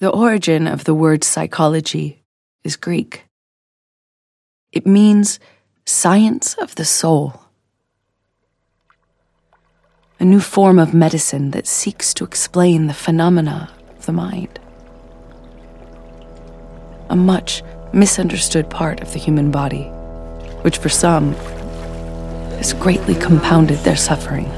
The origin of the word psychology is Greek. It means science of the soul, a new form of medicine that seeks to explain the phenomena of the mind. A much misunderstood part of the human body, which for some has greatly compounded their suffering.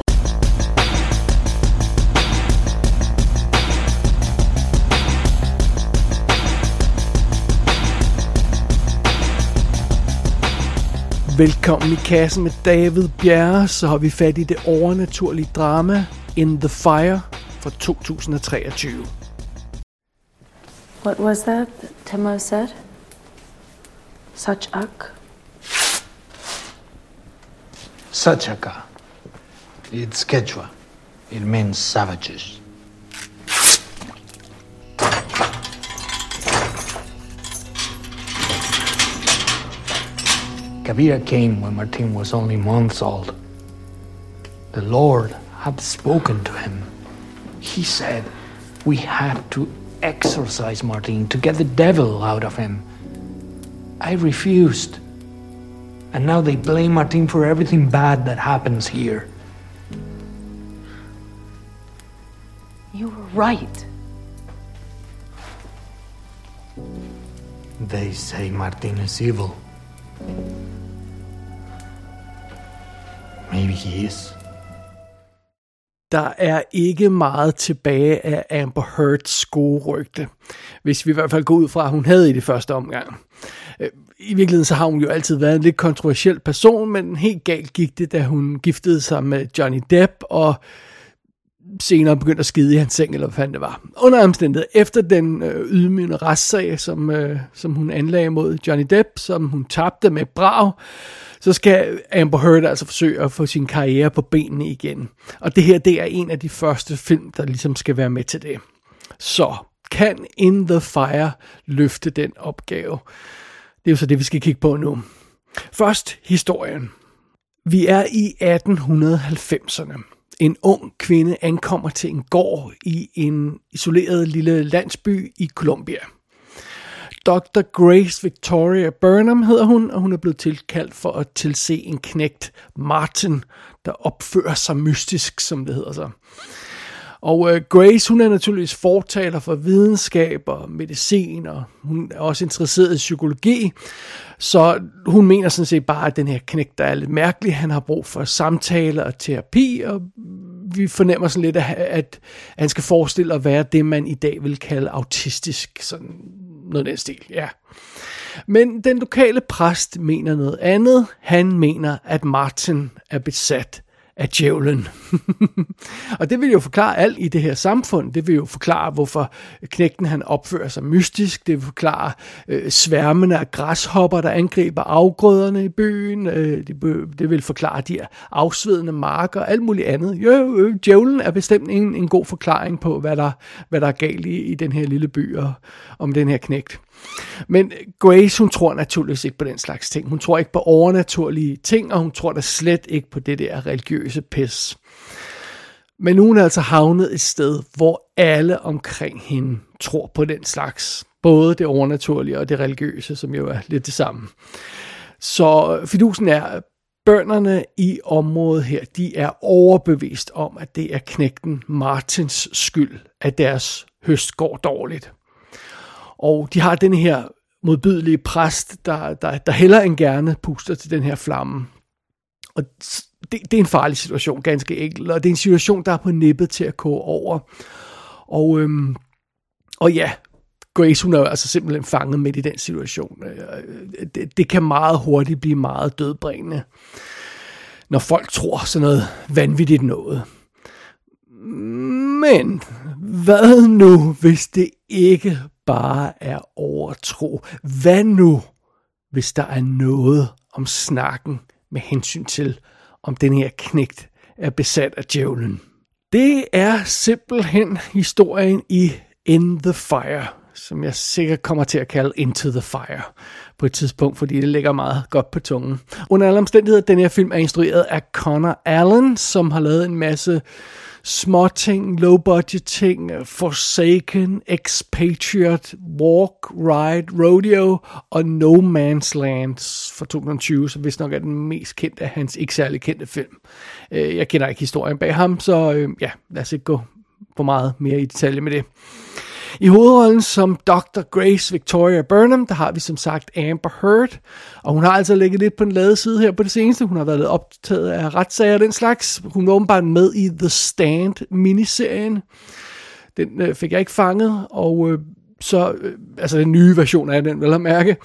Velkommen i kassen med David Bjerre, så har vi fat i det overnaturlige drama In the Fire fra 2023. What was that that Temo said? Such ak? Sachaka. It's Quechua. It means savages. Kabira came when Martin was only months old. The Lord had spoken to him. He said we had to exorcise Martin to get the devil out of him. I refused. And now they blame Martin for everything bad that happens here. You were right. They say Martin is evil. Maybe he is. Der er ikke meget tilbage af Amber Heards gode rygte, hvis vi i hvert fald går ud fra, at hun havde i det første omgang. Øh, I virkeligheden så har hun jo altid været en lidt kontroversiel person, men helt galt gik det, da hun giftede sig med Johnny Depp, og senere begyndte at skide i hans seng, eller hvad fanden det var. Under omstændighed, efter den øh, ydmygende retssag, som, øh, som hun anlagde mod Johnny Depp, som hun tabte med brav, så skal Amber Heard altså forsøge at få sin karriere på benene igen. Og det her, det er en af de første film, der ligesom skal være med til det. Så kan In the Fire løfte den opgave? Det er jo så det, vi skal kigge på nu. Først historien. Vi er i 1890'erne. En ung kvinde ankommer til en gård i en isoleret lille landsby i Colombia. Dr. Grace Victoria Burnham hedder hun, og hun er blevet tilkaldt for at tilse en knægt Martin, der opfører sig mystisk, som det hedder så. Og øh, Grace, hun er naturligvis fortaler for videnskab og medicin, og hun er også interesseret i psykologi. Så hun mener sådan set bare, at den her knægt, der er lidt mærkelig, han har brug for samtaler og terapi, og vi fornemmer sådan lidt, at, at han skal forestille at være det, man i dag vil kalde autistisk. Sådan noget den stil, ja. Men den lokale præst mener noget andet. Han mener, at Martin er besat af djævlen. og det vil jo forklare alt i det her samfund. Det vil jo forklare, hvorfor knægten han opfører sig mystisk. Det vil forklare øh, sværmene af græshopper, der angriber afgrøderne i byen. Øh, det, det vil forklare de her afsvedende marker og alt muligt andet. Jo, jo, djævlen er bestemt en, en god forklaring på, hvad der, hvad der er galt i, i den her lille by og om den her knægt. Men Grace, hun tror naturligvis ikke på den slags ting. Hun tror ikke på overnaturlige ting, og hun tror da slet ikke på det der religiøse pis. Men hun er altså havnet et sted, hvor alle omkring hende tror på den slags. Både det overnaturlige og det religiøse, som jo er lidt det samme. Så fidusen er, at bønderne i området her, de er overbevist om, at det er knægten Martins skyld, at deres høst går dårligt. Og de har den her modbydelige præst, der, der, der heller end gerne puster til den her flamme. Og det, det er en farlig situation, ganske enkelt. Og det er en situation, der er på nippet til at gå over. Og, øhm, og ja, Grace, hun er jo altså simpelthen fanget midt i den situation. Øh, øh, det, det kan meget hurtigt blive meget dødbringende, når folk tror sådan noget vanvittigt noget. Men hvad nu, hvis det ikke bare er overtro? Hvad nu, hvis der er noget om snakken med hensyn til, om den her knægt er besat af djævlen? Det er simpelthen historien i In the Fire, som jeg sikkert kommer til at kalde Into the Fire på et tidspunkt, fordi det ligger meget godt på tungen. Under alle omstændigheder, den her film er instrueret af Connor Allen, som har lavet en masse små ting, low budget ting, Forsaken, Expatriate, Walk, Ride, Rodeo og No Man's Land fra 2020, som vist nok er den mest kendte af hans ikke særlig kendte film. Øh, jeg kender ikke historien bag ham, så øh, ja, lad os ikke gå for meget mere i detalje med det. I hovedrollen som Dr. Grace Victoria Burnham, der har vi som sagt Amber Heard, og hun har altså ligget lidt på den lade side her på det seneste. Hun har været lidt optaget af retssager og den slags. Hun var åbenbart med i The Stand miniserien. Den øh, fik jeg ikke fanget, og øh, så, øh, altså den nye version af den, vel at mærke,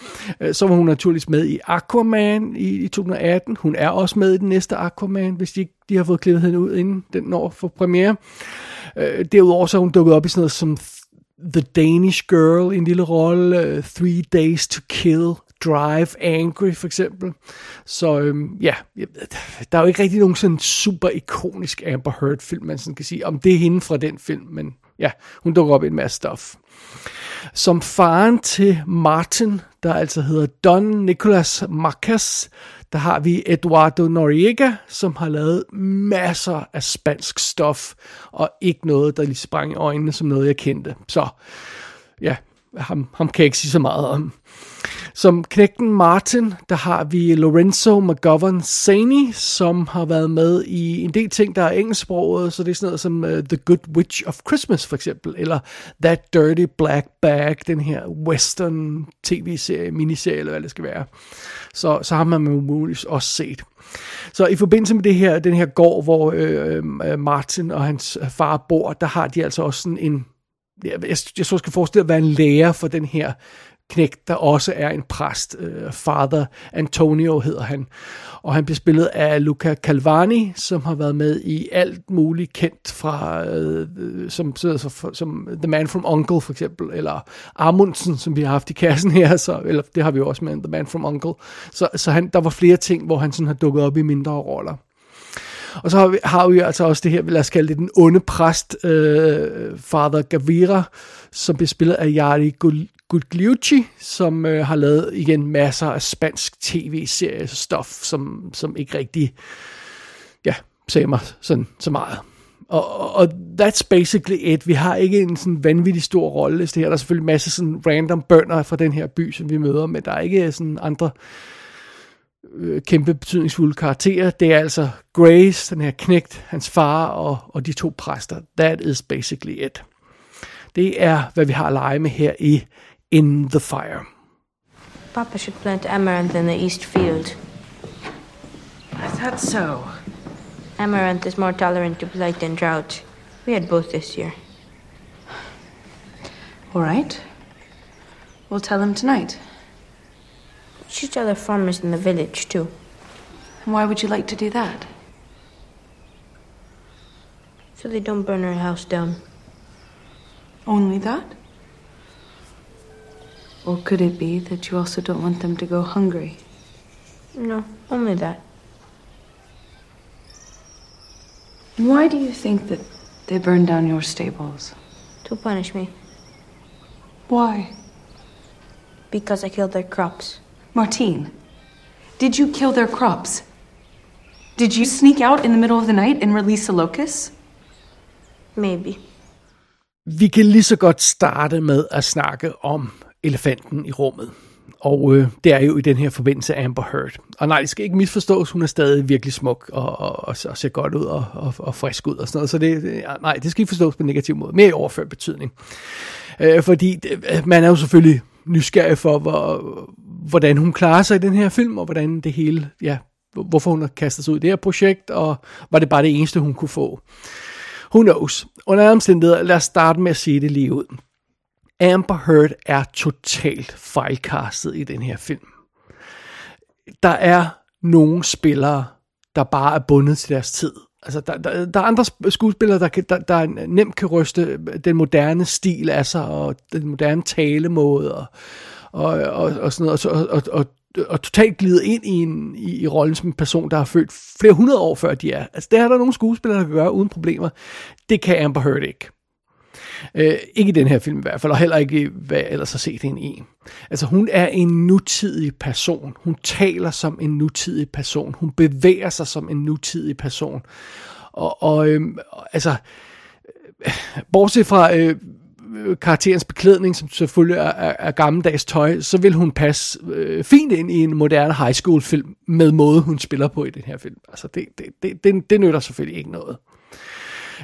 øh, så var hun naturligvis med i Aquaman i, i 2018. Hun er også med i den næste Aquaman, hvis de, de har fået klippet hende ud, inden den når for premiere. Øh, derudover så er hun dukket op i sådan noget som The Danish Girl, en lille rolle, uh, Three Days to Kill, Drive, Angry for eksempel. Så øhm, ja, der er jo ikke rigtig nogen sådan super ikonisk Amber Heard film, man sådan kan sige, om det er hende fra den film, men ja, hun dukker op i en masse stof. Som faren til Martin, der altså hedder Don Nicholas Marcus, der har vi Eduardo Noriega, som har lavet masser af spansk stof, og ikke noget, der lige sprang i øjnene som noget, jeg kendte. Så ja, ham, ham kan jeg ikke sige så meget om. Som knægten Martin, der har vi Lorenzo McGovern Saney, som har været med i en del ting, der er engelsksproget, så det er sådan noget som uh, The Good Witch of Christmas for eksempel, eller That Dirty Black Bag, den her western tv-serie, miniserie, eller hvad det skal være. Så, så har man muligvis også set. Så i forbindelse med det her, den her gård, hvor øh, øh Martin og hans far bor, der har de altså også sådan en, jeg, jeg, jeg så skal forestille at være en lærer for den her knægt, der også er en præst. Øh, Father Antonio hedder han. Og han bliver spillet af Luca Calvani, som har været med i alt muligt kendt fra, øh, som, så, som The Man from Uncle for eksempel, eller Amundsen, som vi har haft i kassen her, så, eller det har vi jo også med The Man from Uncle. Så, så han, der var flere ting, hvor han sådan har dukket op i mindre roller. Og så har vi, har vi altså også det her, lad os kalde det den onde præst, øh, Father Gavira, som bliver spillet af Yari Gugliucci, som øh, har lavet igen masser af spansk tv-serie stof, som, som ikke rigtig ja, ser mig sådan så meget. Og, og that's basically it. Vi har ikke en sådan vanvittig stor rolle det her. Der er selvfølgelig masser sådan random bønder fra den her by, som vi møder, men der er ikke sådan andre øh, kæmpe betydningsfulde karakterer. Det er altså Grace, den her knægt, hans far og, og de to præster. That is basically it. Det er, hvad vi har at lege med her i in the fire. Papa should plant amaranth in the east field. I thought so. Amaranth is more tolerant to blight than drought. We had both this year. All right. We'll tell him tonight. Tell the farmers in the village, too. And why would you like to do that? So they don't burn our house down. Only that? Or could it be that you also don't want them to go hungry? No, only that. Why do you think that they burned down your stables? To punish me. Why? Because I killed their crops. Martine, did you kill their crops? Did you sneak out in the middle of the night and release a locust? Maybe. Vi kan lige så godt starte med at snakke om elefanten i rummet. Og øh, det er jo i den her forbindelse Amber Heard. Og nej, det skal ikke misforstås, hun er stadig virkelig smuk og, og, og, og ser godt ud og, og, og frisk ud og sådan noget. Så det, nej, det skal ikke forstås på en negativ måde. Mere i overført betydning. Øh, fordi det, man er jo selvfølgelig nysgerrig for, hvor, hvordan hun klarer sig i den her film, og hvordan det hele, ja, hvorfor hun har kastet sig ud i det her projekt, og var det bare det eneste, hun kunne få. Who knows? Under omstændigheder, lad os starte med at sige det lige ud. Amber Heard er totalt fejlkastet i den her film. Der er nogle spillere, der bare er bundet til deres tid. Altså, der, der, der er andre skuespillere, der, kan, der, der nemt kan ryste øh, den moderne stil af sig, og den moderne talemåde, og, og, og, og sådan noget, og, og, og, og totalt glide ind i, en, i, i rollen som en person, der har født flere hundrede år før de er. Altså, det er der nogle skuespillere, der kan gøre uden problemer. Det kan Amber Heard ikke. Øh, ikke i den her film i hvert fald, og heller ikke hvad jeg ellers har set hende i. Altså hun er en nutidig person. Hun taler som en nutidig person. Hun bevæger sig som en nutidig person. Og, og øh, altså, bortset fra øh, karakterens beklædning, som selvfølgelig er, er, er gammeldags tøj, så vil hun passe øh, fint ind i en moderne high school film med måde, hun spiller på i den her film. Altså, det, det, det, det, det nytter selvfølgelig ikke noget.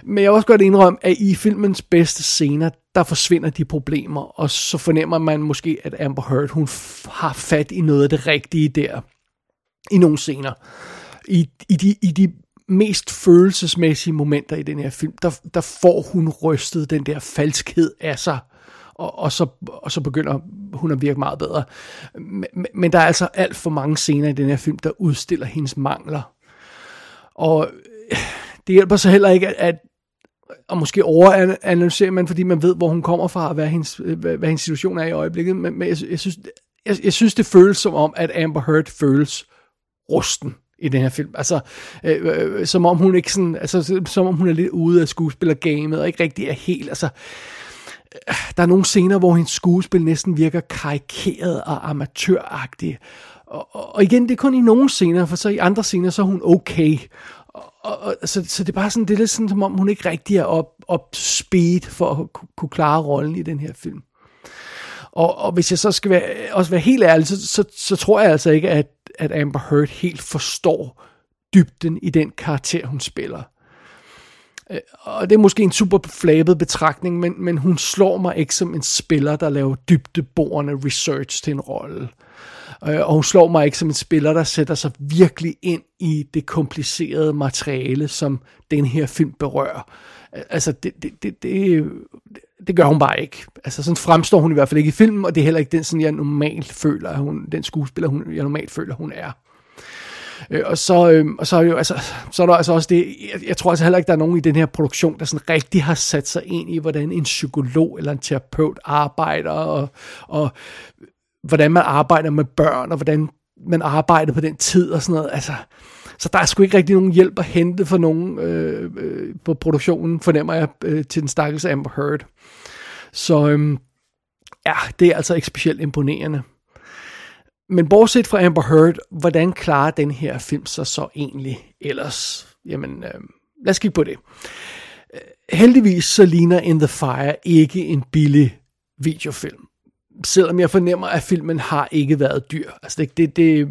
Men jeg vil også godt indrømme, at i filmens bedste scener, der forsvinder de problemer, og så fornemmer man måske, at Amber Heard, hun har fat i noget af det rigtige der, i nogle scener. I, i, de, i de mest følelsesmæssige momenter i den her film, der, der får hun rystet den der falskhed af sig, og, og, så, og så begynder hun at virke meget bedre. Men, men der er altså alt for mange scener i den her film, der udstiller hendes mangler. Og det hjælper så heller ikke, at, og måske overanalyserer man, fordi man ved, hvor hun kommer fra, og hvad hendes, øh, hvad, hvad hendes situation er i øjeblikket. Men, men jeg, jeg, synes, jeg, jeg synes, det føles som om, at Amber Heard føles rusten i den her film. Altså, øh, øh, som om hun ikke sådan, altså, som om hun er lidt ude af skuespillergamet, og ikke rigtig er helt, altså, øh, der er nogle scener, hvor hendes skuespil næsten virker karikeret og amatøragtigt. Og, og, og igen, det er kun i nogle scener, for så i andre scener, så er hun okay. Og, og, så, så det er bare sådan, det er lidt sådan, som om hun ikke rigtig er op, op speed for at kunne, klare rollen i den her film. Og, og hvis jeg så skal være, også være helt ærlig, så, så, så tror jeg altså ikke, at, at Amber Heard helt forstår dybden i den karakter, hun spiller. Øh, og det er måske en super flabet betragtning, men, men hun slår mig ikke som en spiller, der laver dybdeborende research til en rolle. Øh, Øh, og hun slår mig ikke som en spiller, der sætter sig virkelig ind i det komplicerede materiale, som den her film berører. Altså, det, det, det, det, det gør hun bare ikke. Altså, sådan fremstår hun i hvert fald ikke i filmen, og det er heller ikke den, sådan jeg normalt føler, at hun, den skuespiller, hun, jeg normalt føler, hun er. Øh, og så, øh, og så, er jo, altså, så er der altså også det, jeg, jeg tror altså heller ikke, der er nogen i den her produktion, der sådan rigtig har sat sig ind i, hvordan en psykolog eller en terapeut arbejder, og, og hvordan man arbejder med børn, og hvordan man arbejder på den tid og sådan noget. Altså, så der er sgu ikke rigtig nogen hjælp at hente for nogen øh, øh, på produktionen, fornemmer jeg, øh, til den stakkels Amber Heard. Så øh, ja, det er altså ikke specielt imponerende. Men bortset fra Amber Heard, hvordan klarer den her film sig så egentlig ellers? Jamen, øh, lad os kigge på det. Øh, heldigvis så ligner In the Fire ikke en billig videofilm. Selvom jeg fornemmer, at filmen har ikke været dyr. Altså det, det, det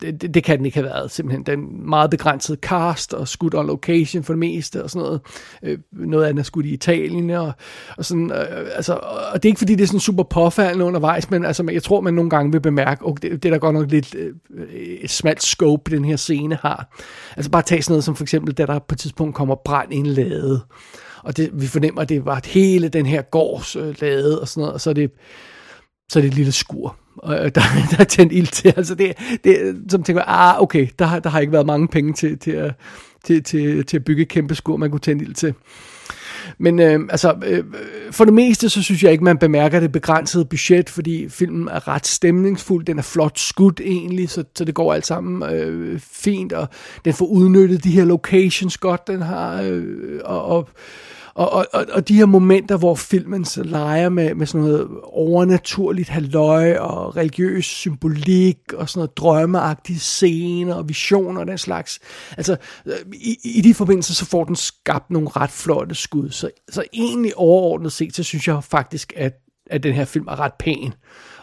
det, det, det kan den ikke have været, simpelthen. Den meget begrænsede cast og skudt on location for det meste og sådan noget. Øh, noget andet er skudt i Italien og, og sådan, øh, altså, og det er ikke fordi, det er sådan super påfaldende undervejs, men altså, jeg tror, man nogle gange vil bemærke, at det, det er der godt nok lidt øh, et smalt scope, den her scene har. Altså bare tag sådan noget som for eksempel, da der på et tidspunkt kommer brand i en lade, og det, vi fornemmer, at det var hele den her gårds øh, lade og sådan noget, og så er det, så er det et lille skur og øh, der, der er tændt ild til. Altså det, det som tænker, ah, okay, der, der har ikke været mange penge til, til, at, til, til, til at bygge et kæmpe skur, man kunne tænde ild til. Men øh, altså, øh, for det meste, så synes jeg ikke, man bemærker det begrænsede budget, fordi filmen er ret stemningsfuld, den er flot skudt egentlig, så, så det går alt sammen øh, fint, og den får udnyttet de her locations godt, den har, øh, og, og og, og, og, og de her momenter, hvor filmen så leger med, med sådan noget overnaturligt halløj og religiøs symbolik og sådan noget drømmeagtige scener og visioner og den slags. Altså, øh, i, i de forbindelser, så får den skabt nogle ret flotte skud. Så, så egentlig overordnet set, så synes jeg faktisk, at, at den her film er ret pæn.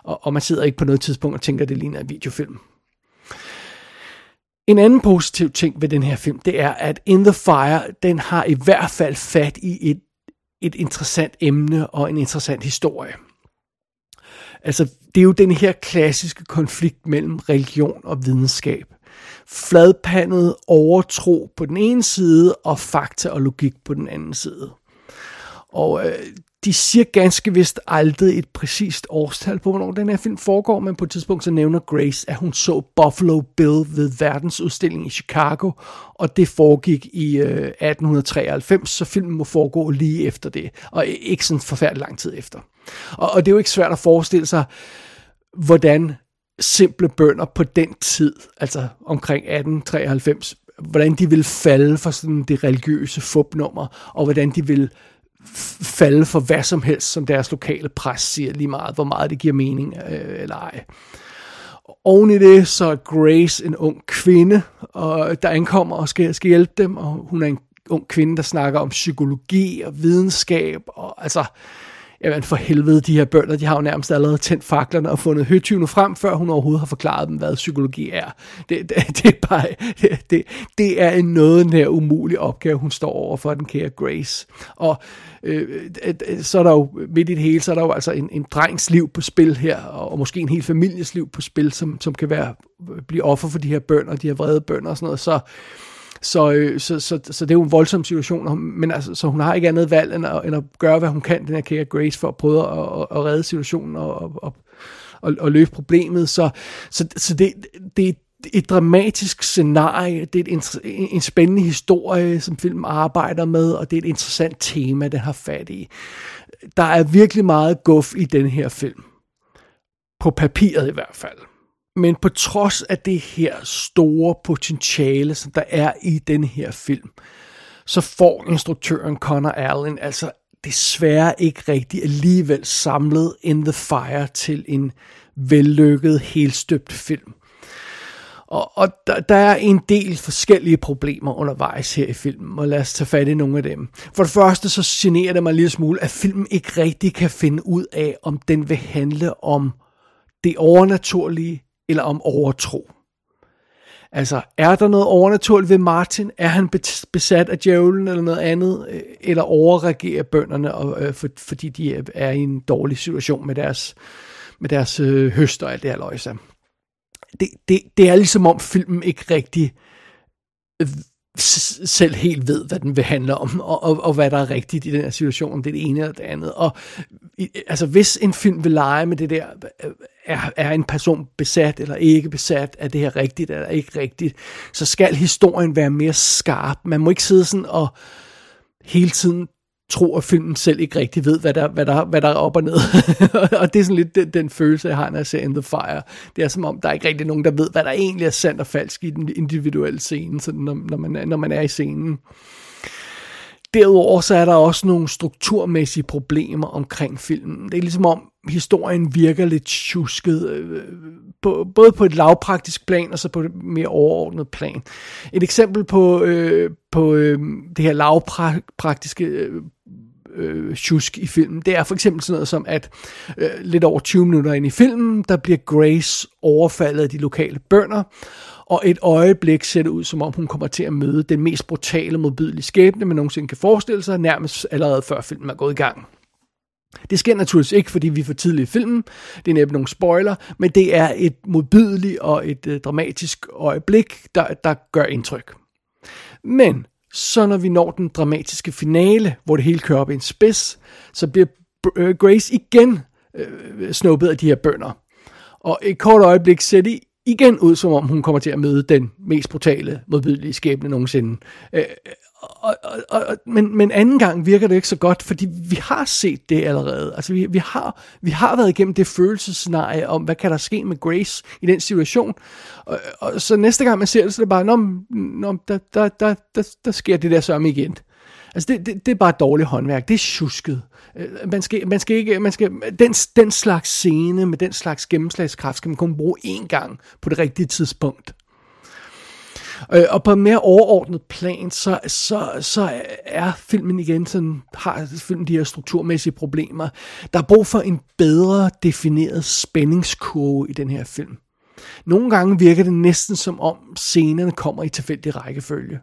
Og, og man sidder ikke på noget tidspunkt og tænker, at det ligner en videofilm. En anden positiv ting ved den her film, det er, at In the Fire, den har i hvert fald fat i et, et interessant emne og en interessant historie. Altså, det er jo den her klassiske konflikt mellem religion og videnskab. Fladpandet overtro på den ene side, og fakta og logik på den anden side. Og øh, de siger ganske vist aldrig et præcist årstal på, hvornår den her film foregår, men på et tidspunkt så nævner Grace, at hun så Buffalo Bill ved verdensudstillingen i Chicago, og det foregik i øh, 1893, så filmen må foregå lige efter det, og ikke sådan forfærdelig lang tid efter. Og, og det er jo ikke svært at forestille sig, hvordan simple bønder på den tid, altså omkring 1893, hvordan de ville falde for sådan det religiøse fupnummer, og hvordan de ville falde for hvad som helst, som deres lokale pres siger lige meget, hvor meget det giver mening øh, eller ej. Oven i det, så er Grace en ung kvinde, og der ankommer og skal, skal hjælpe dem, og hun er en ung kvinde, der snakker om psykologi og videnskab, og altså, jamen for helvede, de her bønder, de har jo nærmest allerede tændt faklerne og fundet høtyvene frem, før hun overhovedet har forklaret dem, hvad psykologi er. Det, det, det er bare, det, det, det er en noget nær umulig opgave, hun står over for den kære Grace. Og øh, så er der jo midt i det hele, så er der jo altså en, en drengs liv på spil her, og måske en hel families liv på spil, som, som kan være, øh, blive offer for de her bønder, de her vrede bønder og sådan noget. Så så, øh, så, så, så det er jo en voldsom situation, men altså, så hun har ikke andet valg end at, end at gøre, hvad hun kan, den her kære Grace, for at prøve at, at, at redde situationen og, og, og, og løse problemet. Så, så, så det, det er et dramatisk scenarie, det er et, en, en spændende historie, som filmen arbejder med, og det er et interessant tema, den har fat i. Der er virkelig meget guf i den her film. På papiret i hvert fald. Men på trods af det her store potentiale, som der er i den her film, så får instruktøren Connor Allen altså desværre ikke rigtig alligevel samlet In the Fire til en vellykket, helstøbt film. Og, og der, der er en del forskellige problemer undervejs her i filmen, og lad os tage fat i nogle af dem. For det første så generer det mig en lille smule, at filmen ikke rigtig kan finde ud af, om den vil handle om det overnaturlige eller om overtro. Altså, er der noget overnaturligt ved Martin? Er han besat af djævlen eller noget andet? Øh, eller overreagerer bønderne, og, øh, for, fordi de er i en dårlig situation med deres, med deres øh, høster og alt det her løjse? Det, det, det er ligesom om filmen ikke rigtig øh, selv helt ved, hvad den vil handle om, og, og, og hvad der er rigtigt i den her situation, om det er det ene eller det andet. Og altså, hvis en film vil lege med det der, øh, er, er en person besat eller ikke besat, er det her rigtigt eller ikke rigtigt, så skal historien være mere skarp. Man må ikke sidde sådan og hele tiden tro, at filmen selv ikke rigtig ved, hvad der, hvad der, hvad der er op og ned. og det er sådan lidt den, den følelse, jeg har, når jeg ser In The Fire. Det er som om, der er ikke rigtig nogen, der ved, hvad der egentlig er sandt og falsk i den individuelle scene, sådan når, når, man, når man er i scenen. Derudover så er der også nogle strukturmæssige problemer omkring filmen. Det er ligesom om historien virker lidt tjusket, øh, på, både på et lavpraktisk plan og så på et mere overordnet plan. Et eksempel på, øh, på øh, det her lavpraktiske øh, øh, tjusk i filmen, det er for eksempel sådan noget som, at øh, lidt over 20 minutter ind i filmen, der bliver Grace overfaldet af de lokale bønder, og et øjeblik ser det ud, som om hun kommer til at møde den mest brutale, modbydelige skæbne, man nogensinde kan forestille sig, nærmest allerede før filmen er gået i gang. Det sker naturligvis ikke, fordi vi er for tidligt i filmen. Det er næppe nogle spoiler, men det er et modbydeligt og et øh, dramatisk øjeblik, der, der gør indtryk. Men så når vi når den dramatiske finale, hvor det hele kører op i en spids, så bliver øh, Grace igen øh, snuppet af de her bønder. Og et kort øjeblik ser de igen ud, som om hun kommer til at møde den mest brutale, modbydelige skæbne nogensinde. Øh, og, og, og, men, men anden gang virker det ikke så godt, fordi vi har set det allerede. Altså vi, vi, har, vi har været igennem det følelsescenarie om, hvad kan der ske med Grace i den situation. Og, og så næste gang man ser det, så er det bare, nå, nå der, der, der, der, der sker det der sørme igen. Altså det, det, det er bare dårligt håndværk, det er tjusket. Øh, man skal, man skal ikke, man skal, den, den slags scene med den slags gennemslagskraft skal man kun bruge én gang på det rigtige tidspunkt. Øh, og på en mere overordnet plan, så, så, så er filmen igen sådan, har filmen de her strukturmæssige problemer. Der er brug for en bedre defineret spændingskurve i den her film. Nogle gange virker det næsten som om scenerne kommer i tilfældig rækkefølge.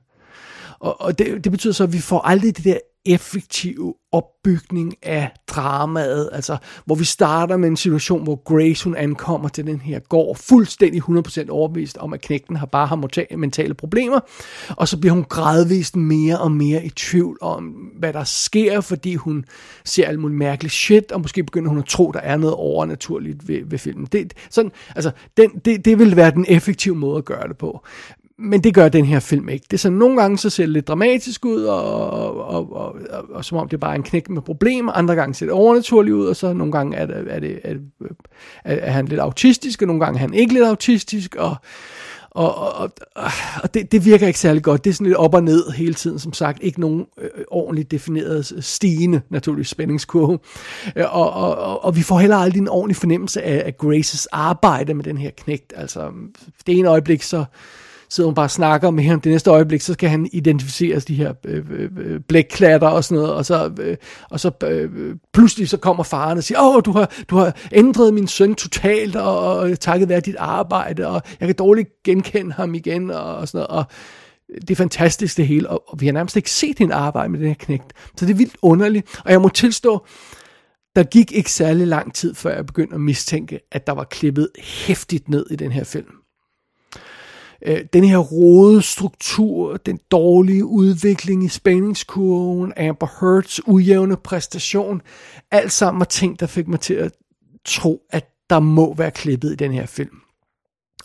Og, og det, det betyder så, at vi får aldrig det der effektive opbygning af dramaet, altså hvor vi starter med en situation, hvor Grace hun ankommer til den her gård, fuldstændig 100% overbevist om, at knægten har bare har mentale problemer, og så bliver hun gradvist mere og mere i tvivl om, hvad der sker, fordi hun ser alt muligt mærkeligt shit, og måske begynder hun at tro, der er noget overnaturligt ved, ved filmen. Det, sådan, altså, den, det, det vil være den effektive måde at gøre det på men det gør den her film ikke. Det er sådan, nogle gange så ser det lidt dramatisk ud, og, og, og, og, og, og som om det er bare en knæk med problemer. Andre gange ser det overnaturligt ud, og så nogle gange er, det, er, det, er, er, er han lidt autistisk, og nogle gange er han ikke lidt autistisk, og, Og, og, og, og det, det virker ikke særlig godt. Det er sådan lidt op og ned hele tiden, som sagt. Ikke nogen øh, ordentligt defineret stigende, naturligvis, spændingskurve. Øh, og, og, og, og vi får heller aldrig en ordentlig fornemmelse af, af Graces arbejde med den her knægt. Altså, det ene øjeblik, så sidder hun bare og snakker med ham. Det næste øjeblik, så skal han identificere de her øh, øh, øh, blækklatter og sådan noget, og så, øh, og så øh, pludselig så kommer faren og siger, åh, du har, du har ændret min søn totalt, og, og takket være dit arbejde, og jeg kan dårligt genkende ham igen, og, og sådan noget, og det er fantastisk det hele, og, og vi har nærmest ikke set hende arbejde med den her knægt, så det er vildt underligt, og jeg må tilstå, der gik ikke særlig lang tid, før jeg begyndte at mistænke, at der var klippet hæftigt ned i den her film øh, den her rode struktur, den dårlige udvikling i spændingskurven, Amber Heards ujævne præstation, alt sammen var ting, der fik mig til at tro, at der må være klippet i den her film.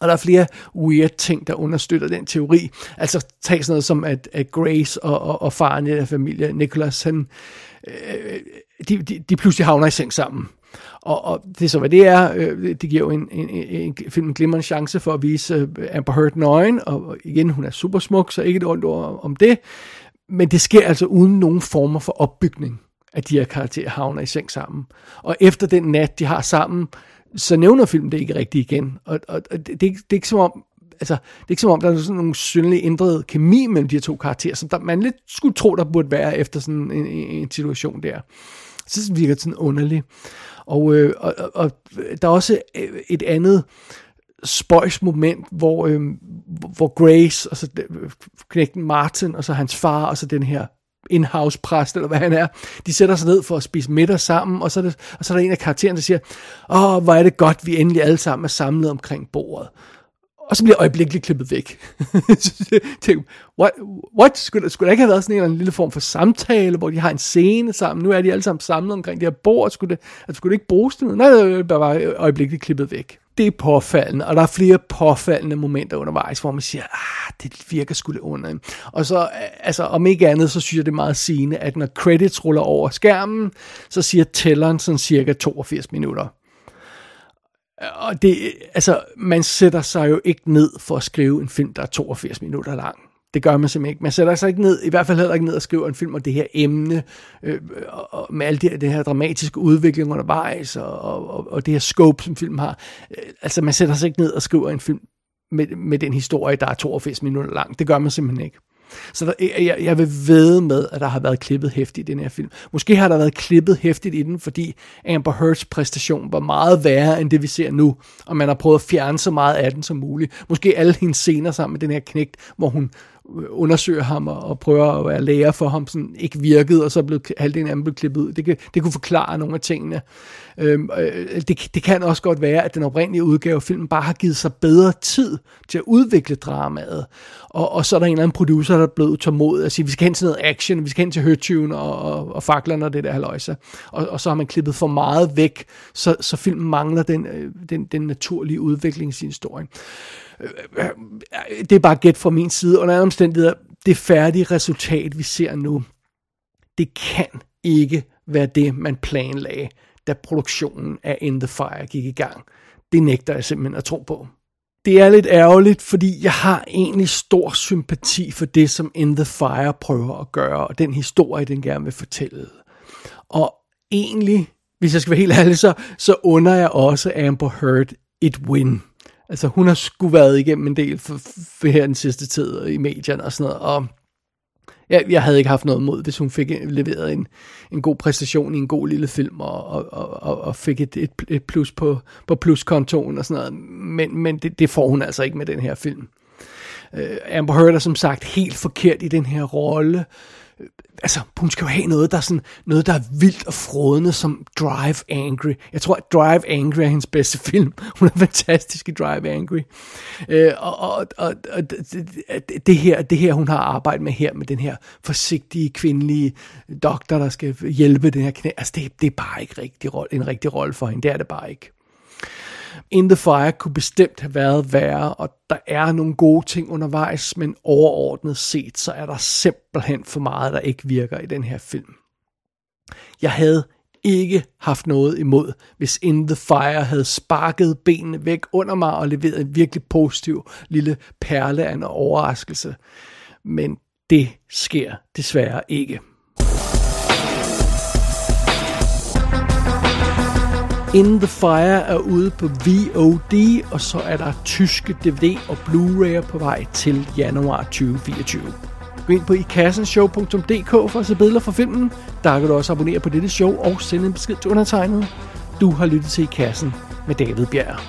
Og der er flere weird ting, der understøtter den teori. Altså tag sådan noget som, at, at Grace og, og, og faren i den familie, Nicholas, han, øh, øh, de, de, de pludselig havner i seng sammen. Og, og det er så, hvad det er. Øh, det giver jo en, en, en, en film en glimrende chance for at vise øh, Amber Heard nøgen, og igen, hun er super smuk, så ikke et ondt ord om det. Men det sker altså uden nogen former for opbygning, at de her karakterer havner i seng sammen. Og efter den nat, de har sammen, så nævner filmen det ikke rigtigt igen. Og, og, og det, det, det er ikke som om, altså, det er ikke som om, der er sådan nogle synlig ændrede kemi mellem de her to karakterer, som der, man lidt skulle tro, der burde være efter sådan en, en situation der. Så virker det sådan underligt. Og, øh, og, og der er også øh, et andet spøjs moment, hvor, øh, hvor Grace, og så øh, knægten Martin, og så hans far, og så den her in-house præst, eller hvad han er, de sætter sig ned for at spise middag sammen, og så er, det, og så er der en af karaktererne, der siger, åh, hvor er det godt, vi endelig alle sammen er samlet omkring bordet og så bliver øjeblikkeligt klippet væk. Tænk, what, what? Skulle, skulle der ikke have været sådan en eller anden lille form for samtale, hvor de har en scene sammen? Nu er de alle sammen samlet omkring det her bord. Skulle det, altså, skulle det ikke bruges til noget? Nej, det var bare øjeblikkeligt klippet væk. Det er påfaldende, og der er flere påfaldende momenter undervejs, hvor man siger, ah, det virker sgu lidt under. Og så, altså, om ikke andet, så synes jeg, det er meget sigende, at når credits ruller over skærmen, så siger tælleren sådan cirka 82 minutter. Og det, altså, man sætter sig jo ikke ned for at skrive en film, der er 82 minutter lang. Det gør man simpelthen ikke. Man sætter sig ikke ned, i hvert fald heller ikke ned og skriver en film om det her emne, øh, og med al det, det her dramatiske udvikling undervejs, og, og, og det her scope, som filmen har. Øh, altså, man sætter sig ikke ned og skriver en film med, med den historie, der er 82 minutter lang. Det gør man simpelthen ikke. Så der, jeg, jeg vil ved med, at der har været klippet hæftigt i den her film. Måske har der været klippet hæftigt i den, fordi Amber Heards præstation var meget værre end det, vi ser nu, og man har prøvet at fjerne så meget af den som muligt. Måske alle hendes scener sammen med den her knægt, hvor hun øh, undersøger ham og, og prøver at være lærer for ham, sådan ikke virkede, og så blev halvdelen af dem blev klippet ud. Det, kan, det kunne forklare nogle af tingene. Øhm, øh, det, det kan også godt være, at den oprindelige udgave af filmen bare har givet sig bedre tid til at udvikle dramaet. Og, og så er der en eller anden producer, der er blevet tålmodig og siger, vi skal hen til noget action, vi skal hen til høtyven og, og, og faklerne og det der haløjse. Og, og så har man klippet for meget væk, så, så filmen mangler den, øh, den, den naturlige udvikling i sin historie. Øh, øh, det er bare gæt fra min side. Under alle omstændigheder, det færdige resultat, vi ser nu, det kan ikke være det, man planlagde, da produktionen af In The Fire gik i gang. Det nægter jeg simpelthen at tro på. Det er lidt ærgerligt, fordi jeg har egentlig stor sympati for det, som In The Fire prøver at gøre, og den historie, den gerne vil fortælle. Og egentlig, hvis jeg skal være helt ærlig, så, så under jeg også Amber Heard et win. Altså hun har sgu været igennem en del for, for her den sidste tid i medierne og sådan noget, og jeg, jeg havde ikke haft noget mod, hvis hun fik leveret en, en god præstation i en god lille film, og, og, og, og fik et, et, et plus på, på pluskontoen og sådan noget, men, men det, det får hun altså ikke med den her film. Uh, Amber Heard er som sagt helt forkert i den her rolle, altså, hun skal jo have noget, der er sådan, noget, der er vildt og frodende, som Drive Angry. Jeg tror, at Drive Angry er hendes bedste film. Hun er fantastisk i Drive Angry. Øh, og, og, og, og det, det, her, det her, hun har arbejdet med her, med den her forsigtige, kvindelige doktor, der skal hjælpe den her knæ, altså, det, det er bare ikke rigtig, rolle, en rigtig rolle for hende. Det er det bare ikke. In the Fire kunne bestemt have været værre, og der er nogle gode ting undervejs, men overordnet set, så er der simpelthen for meget, der ikke virker i den her film. Jeg havde ikke haft noget imod, hvis In the Fire havde sparket benene væk under mig og leveret en virkelig positiv lille perle af en overraskelse. Men det sker desværre ikke. In the Fire er ude på VOD, og så er der tyske DVD og Blu-ray på vej til januar 2024. Gå ind på ikassenshow.dk for at se billeder fra filmen. Der kan du også abonnere på dette show og sende en besked til undertegnet. Du har lyttet til I Kassen med David Bjerg.